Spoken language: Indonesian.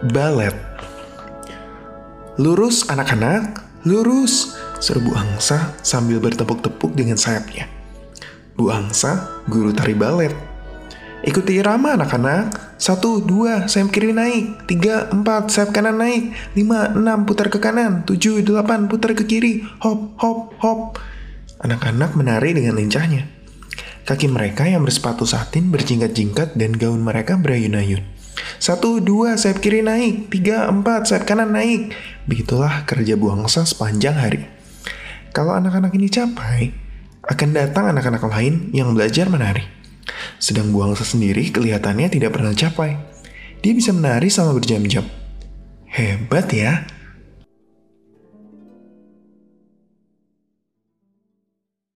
Balet Lurus anak-anak, lurus, seru Bu Angsa sambil bertepuk-tepuk dengan sayapnya. Bu Angsa, guru tari balet. Ikuti irama anak-anak. Satu, dua, sayap kiri naik. Tiga, empat, sayap kanan naik. Lima, enam, putar ke kanan. Tujuh, delapan, putar ke kiri. Hop, hop, hop. Anak-anak menari dengan lincahnya. Kaki mereka yang bersepatu satin berjingkat-jingkat dan gaun mereka berayun-ayun. Satu, dua, sayap kiri naik. Tiga, empat, sayap kanan naik. Begitulah kerja buangsa sepanjang hari. Kalau anak-anak ini capai, akan datang anak-anak lain yang belajar menari. Sedang buangsa sendiri kelihatannya tidak pernah capai. Dia bisa menari selama berjam-jam. Hebat ya.